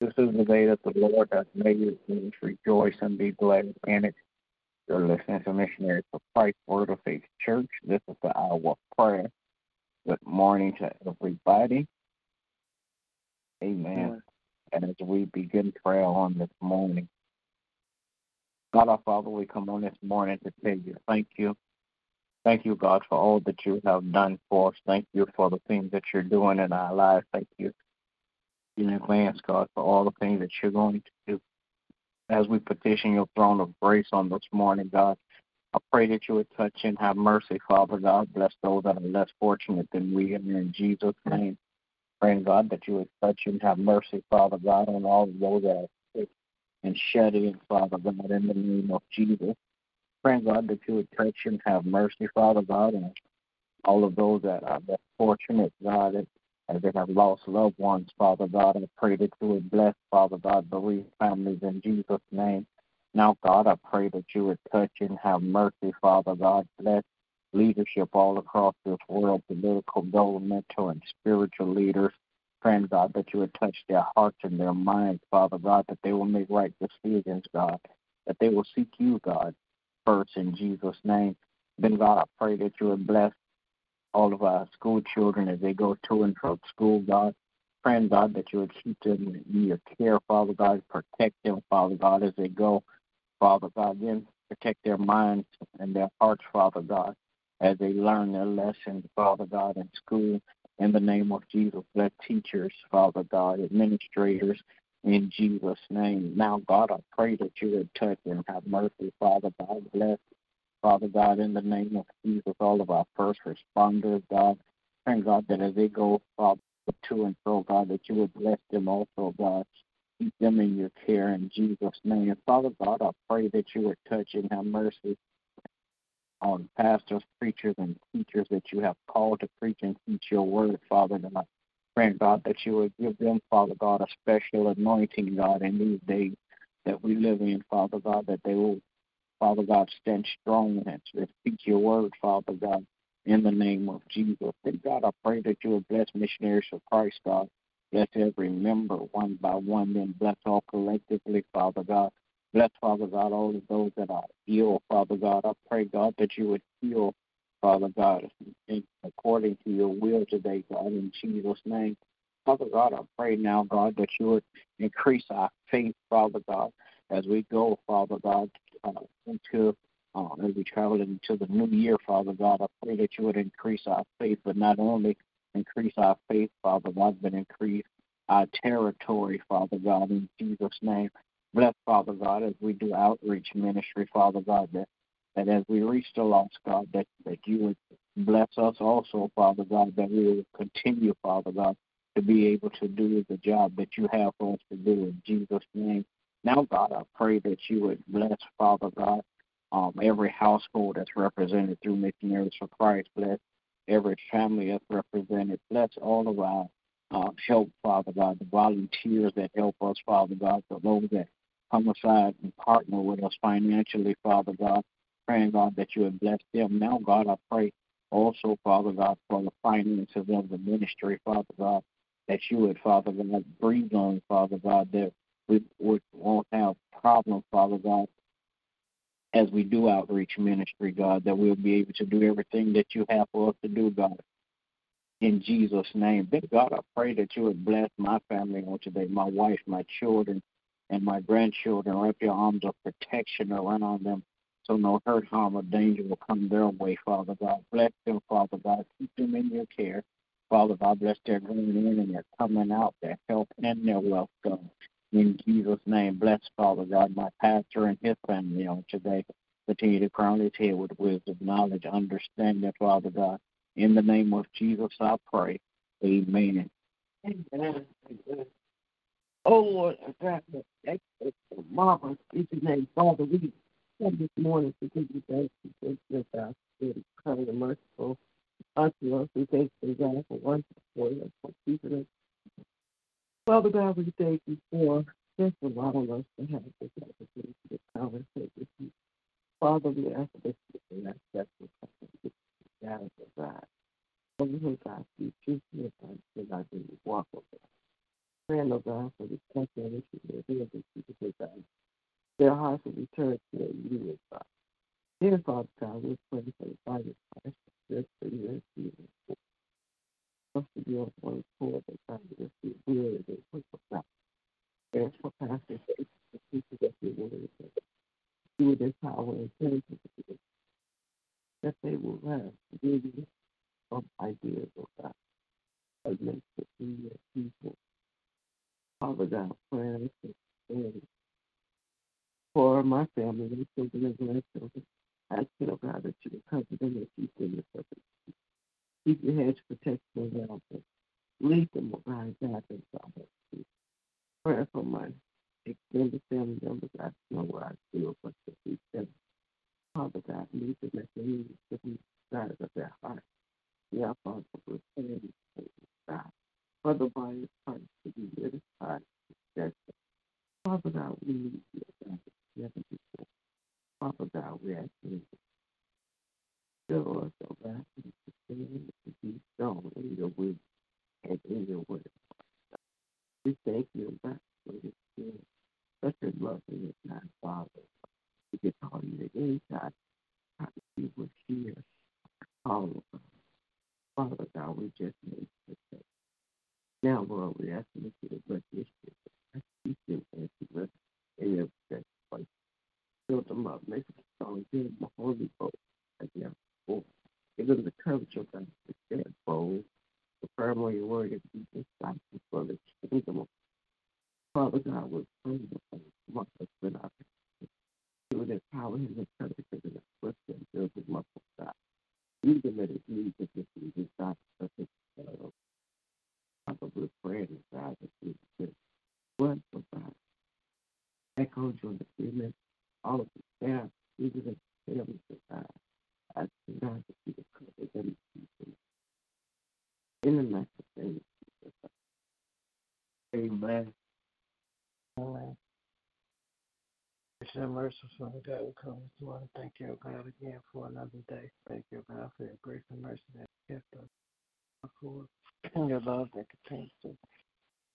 This is the day that the Lord has made. Let us rejoice and be glad in it. You're listening to Missionaries for Christ Word of Faith Church. This is the hour of prayer. Good morning to everybody. Amen. And as we begin prayer on this morning, God our Father, we come on this morning to tell you thank you. Thank you, God, for all that you have done for us. Thank you for the things that you're doing in our lives. Thank you in advance, God, for all the things that you're going to do. As we petition your throne of grace on this morning, God, I pray that you would touch and have mercy, Father God. Bless those that are less fortunate than we are in Jesus' name. Praying, God, that you would touch and have mercy, Father God, on all of those that are sick and shed in, Father God, in the name of Jesus. Praying, God, that you would touch and have mercy, Father God, and all of those that are less fortunate, God, as they have lost loved ones, Father God. I pray that you would bless, Father God, bereaved families in Jesus' name. Now, God, I pray that you would touch and have mercy, Father God. Bless leadership all across this world, political, governmental, and spiritual leaders. Praying, God, that you would touch their hearts and their minds, Father God, that they will make right decisions, God, that they will seek you, God, first in Jesus' name. Then, God, I pray that you would bless all of our school children as they go to and from school, God. Praying, God, that you would keep them in your care, Father God. Protect them, Father God, as they go, Father God. Then protect their minds and their hearts, Father God, as they learn their lessons, Father God, in school. In the name of Jesus, let teachers, Father God, administrators, in Jesus' name. Now, God, I pray that you would touch and have mercy, Father God. Bless Father God, in the name of Jesus, all of our first responders, God, thank God that as they go, Father, to and fro, God, that you would bless them also, God. Keep them in your care in Jesus' name. Father God, I pray that you would touch and have mercy on pastors, preachers, and teachers that you have called to preach and teach your word, Father God. Pray, God, that you would give them, Father God, a special anointing, God, in these days that we live in, Father God, that they will Father God, stand strong in and speak your word, Father God, in the name of Jesus. And God, I pray that you will bless missionaries for Christ, God. Bless every member one by one, then bless all collectively, Father God. Bless, Father God, all of those that are ill, Father God. I pray, God, that you would heal, Father God, according to your will today, God, in Jesus' name. Father God, I pray now, God, that you would increase our faith, Father God, as we go, Father God, uh, into uh, as we travel into the new year, Father God. I pray that you would increase our faith, but not only increase our faith, Father God, but increase our territory, Father God, in Jesus' name. Bless, Father God, as we do outreach ministry, Father God, that, that as we reach the lost, God, that, that you would bless us also, Father God, that we will continue, Father God, to be able to do the job that you have for us to do in Jesus' name. Now, God, I pray that you would bless, Father God, um, every household that's represented through Missionaries for Christ. Bless every family that's represented. Bless all of our uh, help, Father God, the volunteers that help us, Father God, the those that come aside and partner with us financially, Father God. Praying, God, that you would bless them. Now, God, I pray also, Father God, for the finances of the ministry, Father God, that you would, Father God, breathe on, Father God, that we, we won't have problems, Father God, as we do outreach ministry, God, that we'll be able to do everything that you have for us to do, God. In Jesus' name. Big God, I pray that you would bless my family on today, my wife, my children, and my grandchildren. Wrap your arms of protection around them so no hurt, harm, or danger will come their way, Father God. Bless them, Father God. Keep them in your care. Father God, bless their going in and their coming out, their health and their wealth, God. In Jesus' name, bless Father God, my pastor and his family on today. Continue to crown his head with wisdom, knowledge, understanding, Father God. In the name of Jesus, I pray. Amen. Amen. Oh Lord, I the excellent, marvelous, each name, Father. We come this morning to give you thanks for this our spirit, kind and merciful unto us. We thank you, God, for one for us, for keeping us. Father God, we thank you for just allowing us to have this opportunity to conversate with you. Father, we ask that you can accept the guidance of God. Father, who God, you choose to God, to walk with us. Praying, oh God, for this country and issue that they have been keeping God. Their hearts will be turned to you, God. Dear Father God, we pray for the body of Christ, just for you and To accord, that God, just be weary, that we will not. Ask for the people that you will with their power and strength, that they will have really some ideas of God, of makes it be people. Father God, prayers and for my family, my children and grandchildren. I ask you, oh God, that you would cover them and keep them in perfect Keep your hedge protection. Lead them, oh God, Father. Prayer for my extended family members. I know where I feel, keep them. Father God, lead them at the needs of the desires of their heart. Yeah, Father, God, for the body of Christ to be. Father God, we need you, God, before. Father God, we ask you to fill us, oh God, stand to be strong in your will and in your word. We thank you, God, for your spirit, such a loving and kind Father. We can call you at any time. You will hear all of us. Father God, we just need to say. Now, Lord, we ask you to bless this spirit. Keep them and keep us in their place. Fill them up, make them strong, give them a holy again. Give them the courage of them oh to stand bold, to firm on your word and be disciples for the kingdom of We pray that you us with our you would empower him and courage him and equip him, build him up, God. Use him at his needs and his needs, God, such as Father, we're praying, God, that you would bless, oh God. Echo during the freeman, all of the staff, even the families, of God. I ask God that you would cover them in the master name of Jesus. Amen. Amen. Merciful God, we come this morning. Thank you, God, again for another day. Thank you, God, for your grace and mercy that kept us for your love that continues to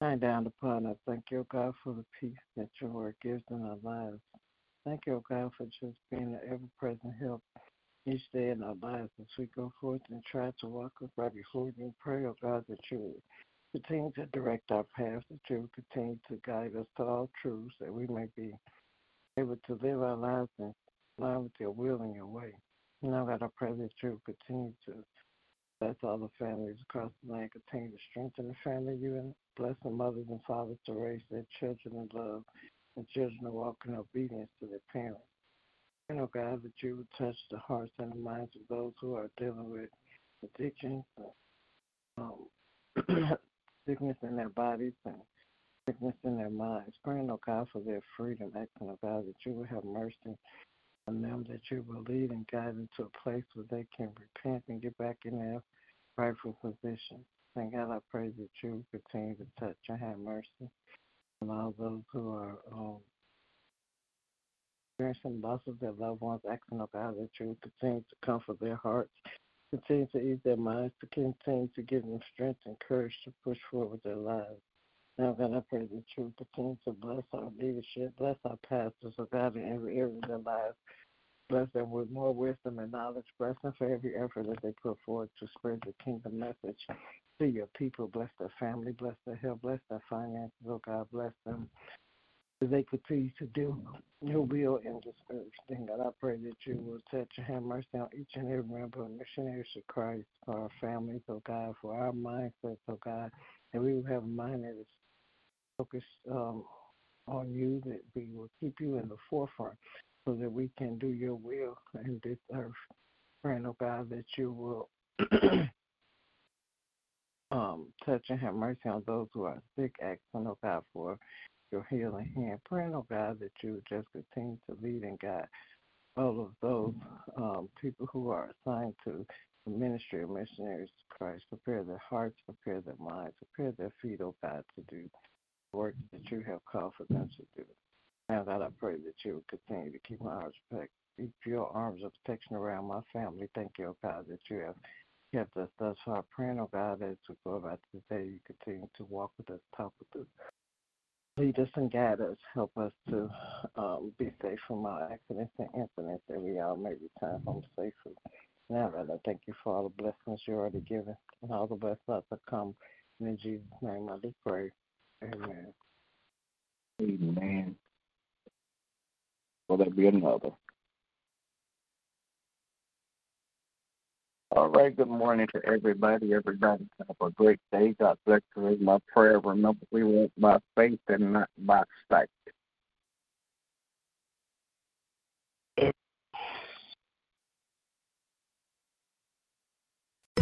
shine down upon us. Thank you, God, for the peace that your word gives in our lives. Thank you, God, for just being an ever present help each day in our lives as we go forth and try to walk right before you and pray, oh God, that you Continue to direct our paths, that you will continue to guide us to all truths, that we may be able to live our lives in line with your will and your way. Now, God, I pray that you continue to bless all the families across the land, continue to strengthen the family you and bless the mothers and fathers to raise their children in love and children to walk in obedience to their parents. And, oh God, that you would touch the hearts and the minds of those who are dealing with addictions, um, sickness in their bodies and in their minds. Praying, oh God, for their freedom, asking, oh God, that you will have mercy on them, that you will lead and guide them to a place where they can repent and get back in their rightful position. Thank God, I pray that you continue to touch and have mercy on all those who are um, experiencing loss of their loved ones, asking, oh God, that you continue to comfort their hearts continue to ease their minds, to continue to give them strength and courage to push forward with their lives. Now, God, I pray that you continue to bless our leadership, bless our pastors, oh God, in every area of their lives. Bless them with more wisdom and knowledge. Bless them for every effort that they put forward to spread the kingdom message to your people. Bless their family, bless their health, bless their finances, oh God, bless them they continue to do your will in this earth. Then God, I pray that you will touch and have mercy on each and every member of missionaries of Christ, for our families, oh God, for our mindsets, oh God, and we will have a mind that is focused um, on you, that we will keep you in the forefront so that we can do your will in this earth. Praying, oh God, that you will um, touch and have mercy on those who are sick, asking, oh God, for your healing hand. Praying, oh God, that you just continue to lead and guide all of those um, people who are assigned to the ministry of missionaries to Christ. Prepare their hearts, prepare their minds, prepare their feet, oh God, to do work that you have called for them to do. Now, God, I pray that you will continue to keep my arms protected. Keep your arms of protection around my family. Thank you, oh God, that you have kept us thus far. Praying, oh God, as we go about this day, you continue to walk with us, talk with us, lead us and guide us. Help us to um, be safe from all accidents and incidents that we all may return home safely. Now, God, I thank you for all the blessings you already given and all the blessings that come. In Jesus' name, I do pray. Amen. Amen. Will there be another? All right, good morning to everybody. Everybody have a great day. God bless you. My prayer, remember, we walk by faith and not by sight.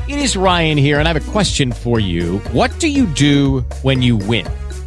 It is Ryan here, and I have a question for you. What do you do when you win?